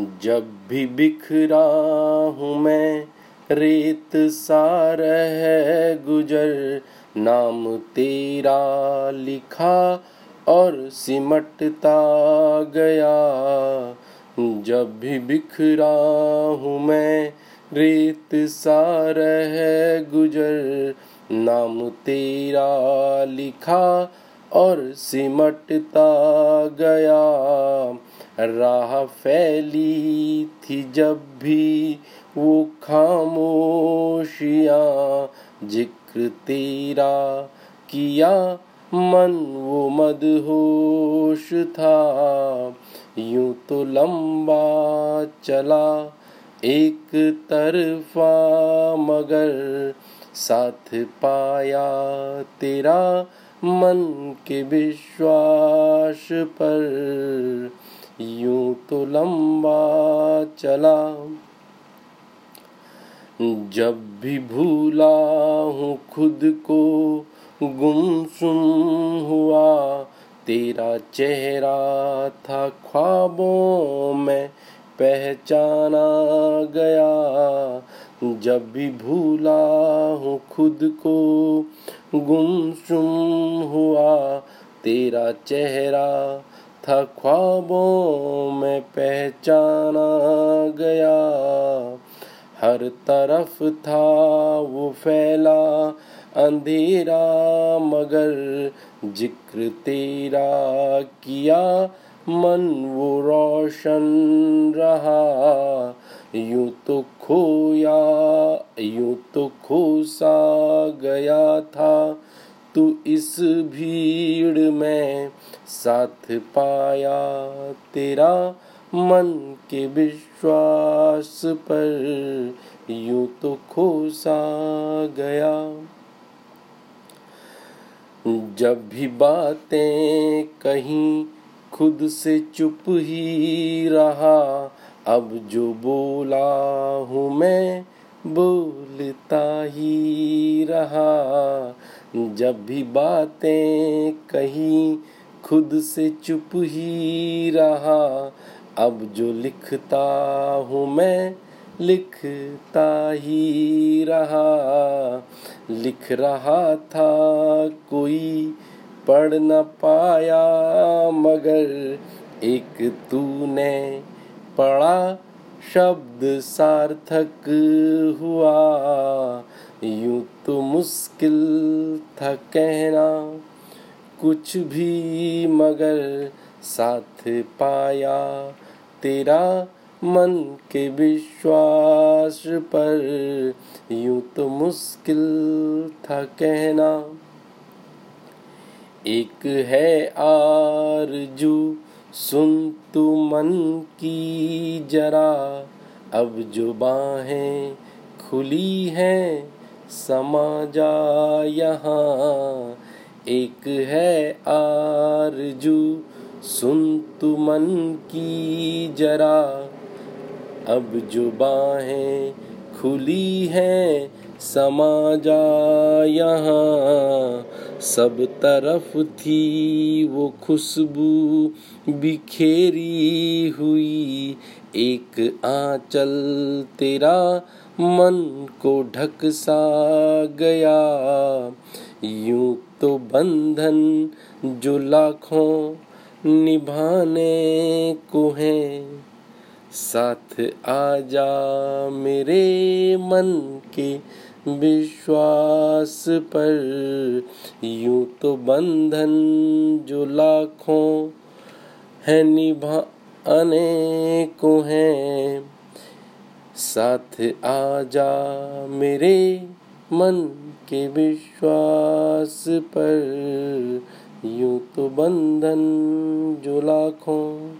जब भी बिखरा हूँ मैं, रेत सार है गुजर। नाम तेरा लिखा और सिमटता गया। जब भी बिखरा हूँ मैं, रेत सार है गुजर। नाम तेरा लिखा और सिमटता गया। राह फैली थी जब भी वो खामोशियाँ। ज़िक्र तेरा किया मन वो मदहोश था। यूँ तो लंबा चला एक तरफा, मगर साथ पाया तेरा मन के विश्वास पर यूँ तो लंबा चला। जब भी भूला हूँ खुद को गुमसुम हुआ तेरा चेहरा था ख्वाबों में पहचाना गया। जब भी भूला हूँ खुद को गुमसुम हुआ, तेरा चेहरा था ख्वाबों में पहचाना गया। हर तरफ़ था वो फैला अंधेरा, मगर ज़िक्र तेरा किया, मन वो रोशन रहा। यूँ तो खोया, यूँ तो खोसा गया था। तू इस भीड़ में साथ पाया, तेरा मन के विश्वास पर यूँ तो खोसा गया। जब भी बातें कहीं खुद से चुप ही रहा अब जो बोला हूँ मैं, बोलता ही रहा। जब भी बातें कहीं, खुद से चुप ही रहा। अब जो लिखता हूँ मैं, लिखता ही रहा। लिख रहा था, कोई पढ़ न पाया, मगर एक तूने पढ़ा शब्द सार्थक हुआ। यूँ तो मुश्किल था कहना। कुछ भी मगर साथ पाया। तेरा मन के विश्वास पर यूँ तो मुश्किल था कहना। एक है आरज़ू सुन तू मन की जरा, अब जो बाहें खुली हैं, समा जा यहाँ। एक है आरज़ू, सुन तू मन की जरा, अब जो बाहें खुली हैं, समा जा यहाँ। सब तरफ़ थी वो खुशबू बिखेरी हुई। एक आंचल तेरा मन को ढक सा गया। यूँ तो बंधन जो लाखों निभाने को है। साथ आजा मेरे मन के विश्वास पर यूँ तो बंधन जो लाखों है निभाने को है। साथ आजा मेरे मन के विश्वास पर यूँ तो बंधन जो लाखों